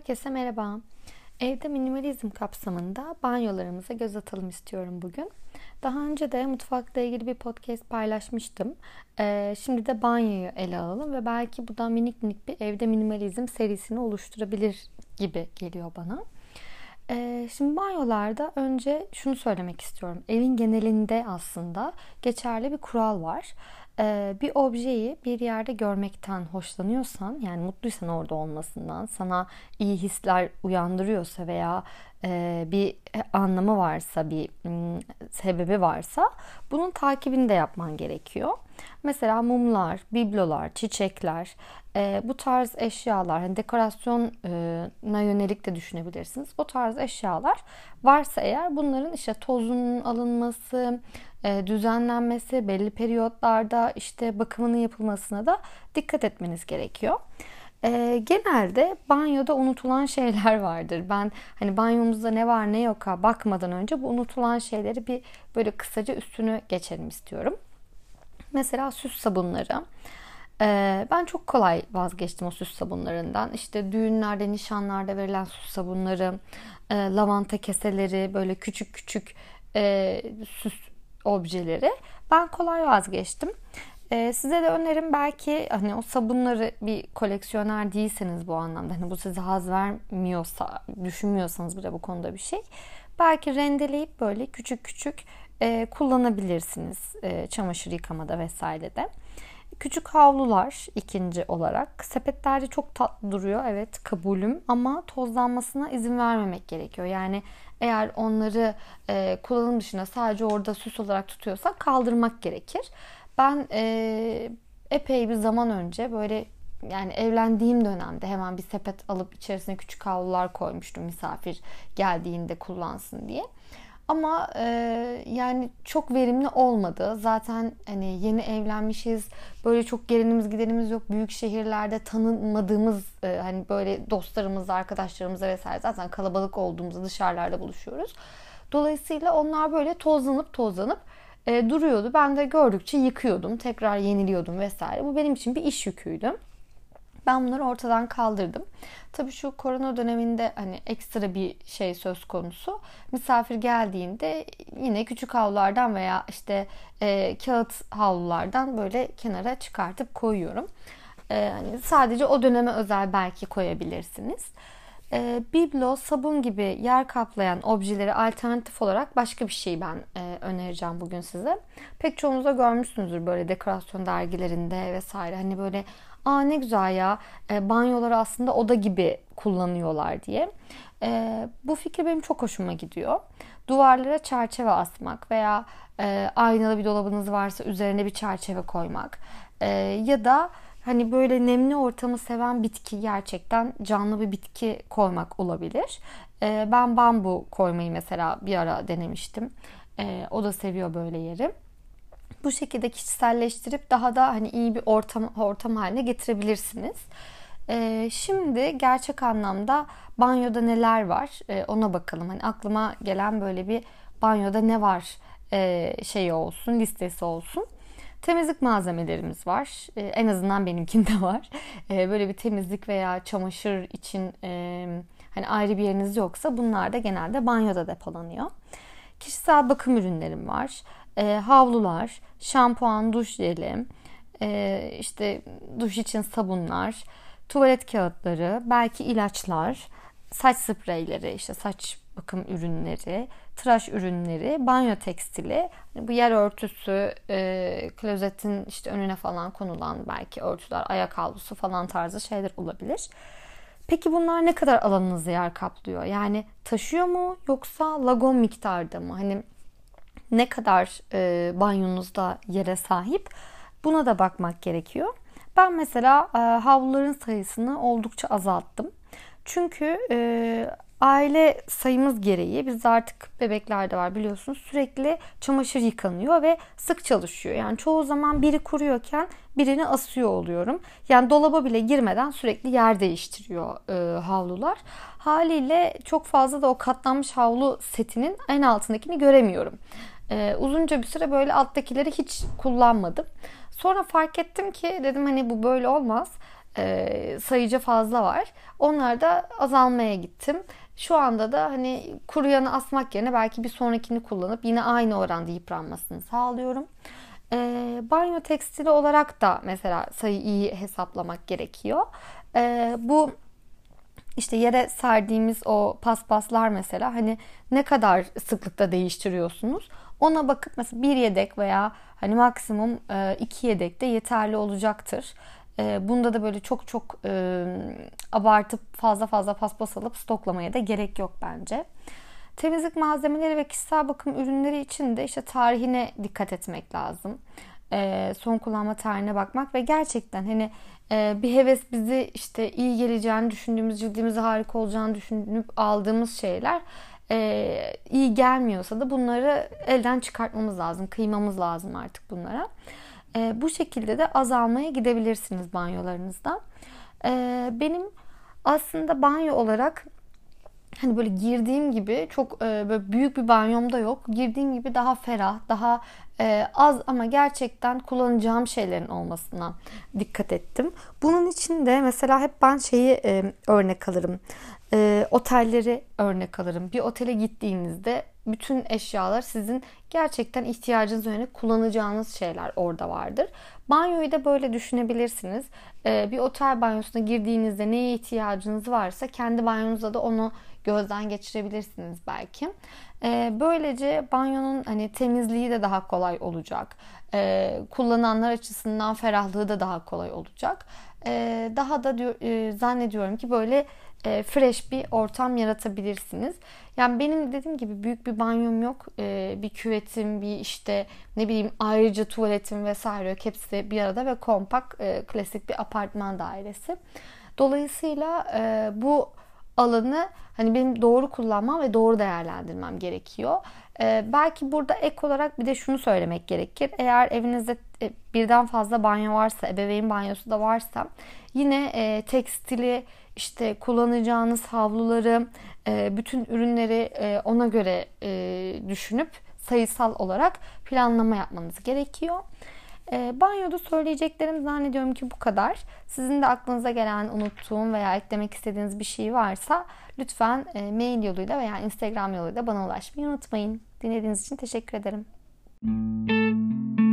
Herkese merhaba. Evde minimalizm kapsamında banyolarımıza göz atalım istiyorum bugün. Daha önce de mutfakla ilgili bir podcast paylaşmıştım. Ee, şimdi de banyoyu ele alalım ve belki bu da minik minik bir evde minimalizm serisini oluşturabilir gibi geliyor bana. Ee, şimdi banyolarda önce şunu söylemek istiyorum. Evin genelinde aslında geçerli bir kural var. Ee, bir objeyi bir yerde görmekten hoşlanıyorsan yani mutluysan orada olmasından sana iyi hisler uyandırıyorsa veya bir anlamı varsa bir sebebi varsa bunun takibini de yapman gerekiyor. Mesela mumlar, biblolar, çiçekler e, bu tarz eşyalar hani dekorasyona yönelik de düşünebilirsiniz. O tarz eşyalar varsa eğer bunların işte tozunun alınması, e, düzenlenmesi, belli periyotlarda işte bakımının yapılmasına da dikkat etmeniz gerekiyor. E, genelde banyoda unutulan şeyler vardır. Ben hani banyomuzda ne var ne yok ha bakmadan önce bu unutulan şeyleri bir böyle kısaca üstünü geçelim istiyorum. Mesela süs sabunları. Ee, ben çok kolay vazgeçtim o süs sabunlarından. İşte düğünlerde, nişanlarda verilen süs sabunları, e, lavanta keseleri, böyle küçük küçük e, süs objeleri. Ben kolay vazgeçtim. Ee, size de önerim belki hani o sabunları bir koleksiyoner değilseniz bu anlamda hani bu size haz vermiyorsa düşünmüyorsanız bile bu konuda bir şey belki rendeleyip böyle küçük küçük e, kullanabilirsiniz e, çamaşır yıkamada vesairede. Küçük havlular ikinci olarak. Sepetlerde çok tatlı duruyor. Evet kabulüm ama tozlanmasına izin vermemek gerekiyor. Yani eğer onları e, kullanım dışında sadece orada süs olarak tutuyorsak kaldırmak gerekir. Ben e, epey bir zaman önce böyle yani evlendiğim dönemde hemen bir sepet alıp içerisine küçük havlular koymuştum misafir geldiğinde kullansın diye. Ama e, yani çok verimli olmadı. Zaten hani yeni evlenmişiz. Böyle çok gelinimiz gidenimiz yok. Büyük şehirlerde tanınmadığımız e, hani böyle dostlarımız, arkadaşlarımızla vesaire zaten kalabalık olduğumuzda dışarılarda buluşuyoruz. Dolayısıyla onlar böyle tozlanıp tozlanıp e, duruyordu. Ben de gördükçe yıkıyordum. Tekrar yeniliyordum vesaire. Bu benim için bir iş yüküydü. Ben bunları ortadan kaldırdım. Tabii şu korona döneminde hani ekstra bir şey söz konusu. Misafir geldiğinde yine küçük havlulardan veya işte e, kağıt havlulardan böyle kenara çıkartıp koyuyorum. E, hani sadece o döneme özel belki koyabilirsiniz. E, biblo, sabun gibi yer kaplayan objeleri alternatif olarak başka bir şey ben e, önereceğim bugün size. Pek çoğunuzda görmüşsünüzdür böyle dekorasyon dergilerinde vesaire. Hani böyle aa ne güzel ya e, banyoları aslında oda gibi kullanıyorlar diye. E, bu fikir benim çok hoşuma gidiyor. Duvarlara çerçeve asmak veya e, aynalı bir dolabınız varsa üzerine bir çerçeve koymak e, ya da hani böyle nemli ortamı seven bitki gerçekten canlı bir bitki koymak olabilir. E, ben bambu koymayı mesela bir ara denemiştim. E, o da seviyor böyle yeri bu şekilde kişiselleştirip daha da hani iyi bir ortam ortam haline getirebilirsiniz. Ee, şimdi gerçek anlamda banyoda neler var ee, ona bakalım. Hani aklıma gelen böyle bir banyoda ne var e, şeyi olsun listesi olsun. Temizlik malzemelerimiz var. Ee, en azından benimkinde var. Ee, böyle bir temizlik veya çamaşır için e, hani ayrı bir yeriniz yoksa bunlar da genelde banyoda depolanıyor. Kişisel bakım ürünlerim var e, havlular, şampuan, duş jeli, e, işte duş için sabunlar, tuvalet kağıtları, belki ilaçlar, saç spreyleri, işte saç bakım ürünleri, tıraş ürünleri, banyo tekstili, hani bu yer örtüsü, e, klozetin işte önüne falan konulan belki örtüler, ayak havlusu falan tarzı şeyler olabilir. Peki bunlar ne kadar alanınızı yer kaplıyor? Yani taşıyor mu yoksa lagon miktarda mı? Hani ne kadar e, banyonuzda yere sahip buna da bakmak gerekiyor. Ben mesela e, havluların sayısını oldukça azalttım. Çünkü e, aile sayımız gereği bizde artık bebekler de var biliyorsunuz sürekli çamaşır yıkanıyor ve sık çalışıyor. Yani çoğu zaman biri kuruyorken birini asıyor oluyorum. Yani dolaba bile girmeden sürekli yer değiştiriyor e, havlular. Haliyle çok fazla da o katlanmış havlu setinin en altındakini göremiyorum. Ee, uzunca bir süre böyle alttakileri hiç kullanmadım. Sonra fark ettim ki dedim hani bu böyle olmaz. e, sayıca fazla var. Onlar da azalmaya gittim. Şu anda da hani kuruyanı asmak yerine belki bir sonrakini kullanıp yine aynı oranda yıpranmasını sağlıyorum. E, banyo tekstili olarak da mesela sayı iyi hesaplamak gerekiyor. E, bu işte yere serdiğimiz o paspaslar mesela hani ne kadar sıklıkta değiştiriyorsunuz? Ona bakıp mesela bir yedek veya hani maksimum e, iki yedek de yeterli olacaktır. E, bunda da böyle çok çok e, abartıp fazla fazla paspas alıp stoklamaya da gerek yok bence. Temizlik malzemeleri ve kişisel bakım ürünleri için de işte tarihine dikkat etmek lazım. son kullanma tarihine bakmak ve gerçekten hani bir heves bizi işte iyi geleceğini düşündüğümüz, cildimize harika olacağını düşünüp aldığımız şeyler e, iyi gelmiyorsa da bunları elden çıkartmamız lazım. Kıymamız lazım artık bunlara. E, bu şekilde de azalmaya gidebilirsiniz banyolarınızda. E, benim aslında banyo olarak hani böyle girdiğim gibi çok e, böyle büyük bir banyom da yok. Girdiğim gibi daha ferah, daha e, az ama gerçekten kullanacağım şeylerin olmasına dikkat ettim. Bunun için de mesela hep ben şeyi e, örnek alırım e, otelleri örnek alırım. Bir otele gittiğinizde bütün eşyalar sizin gerçekten ihtiyacınız üzerine kullanacağınız şeyler orada vardır. Banyoyu da böyle düşünebilirsiniz. E, bir otel banyosuna girdiğinizde neye ihtiyacınız varsa kendi banyonuzda da onu gözden geçirebilirsiniz belki. E, böylece banyonun hani temizliği de daha kolay olacak. E, kullananlar açısından ferahlığı da daha kolay olacak. Daha da e, zannediyorum ki böyle e, fresh bir ortam yaratabilirsiniz. Yani benim dediğim gibi büyük bir banyom yok. E, bir küvetim, bir işte ne bileyim ayrıca tuvaletim vesaire yok. Hepsi bir arada ve kompakt, e, klasik bir apartman dairesi. Dolayısıyla e, bu alanı hani benim doğru kullanmam ve doğru değerlendirmem gerekiyor. Ee, belki burada ek olarak bir de şunu söylemek gerekir. Eğer evinizde e, birden fazla banyo varsa, ebeveyn banyosu da varsa yine e, tekstili işte kullanacağınız havluları, e, bütün ürünleri e, ona göre e, düşünüp sayısal olarak planlama yapmanız gerekiyor. Banyoda söyleyeceklerim zannediyorum ki bu kadar. Sizin de aklınıza gelen, unuttuğum veya eklemek istediğiniz bir şey varsa lütfen mail yoluyla veya Instagram yoluyla bana ulaşmayı unutmayın. Dinlediğiniz için teşekkür ederim. Müzik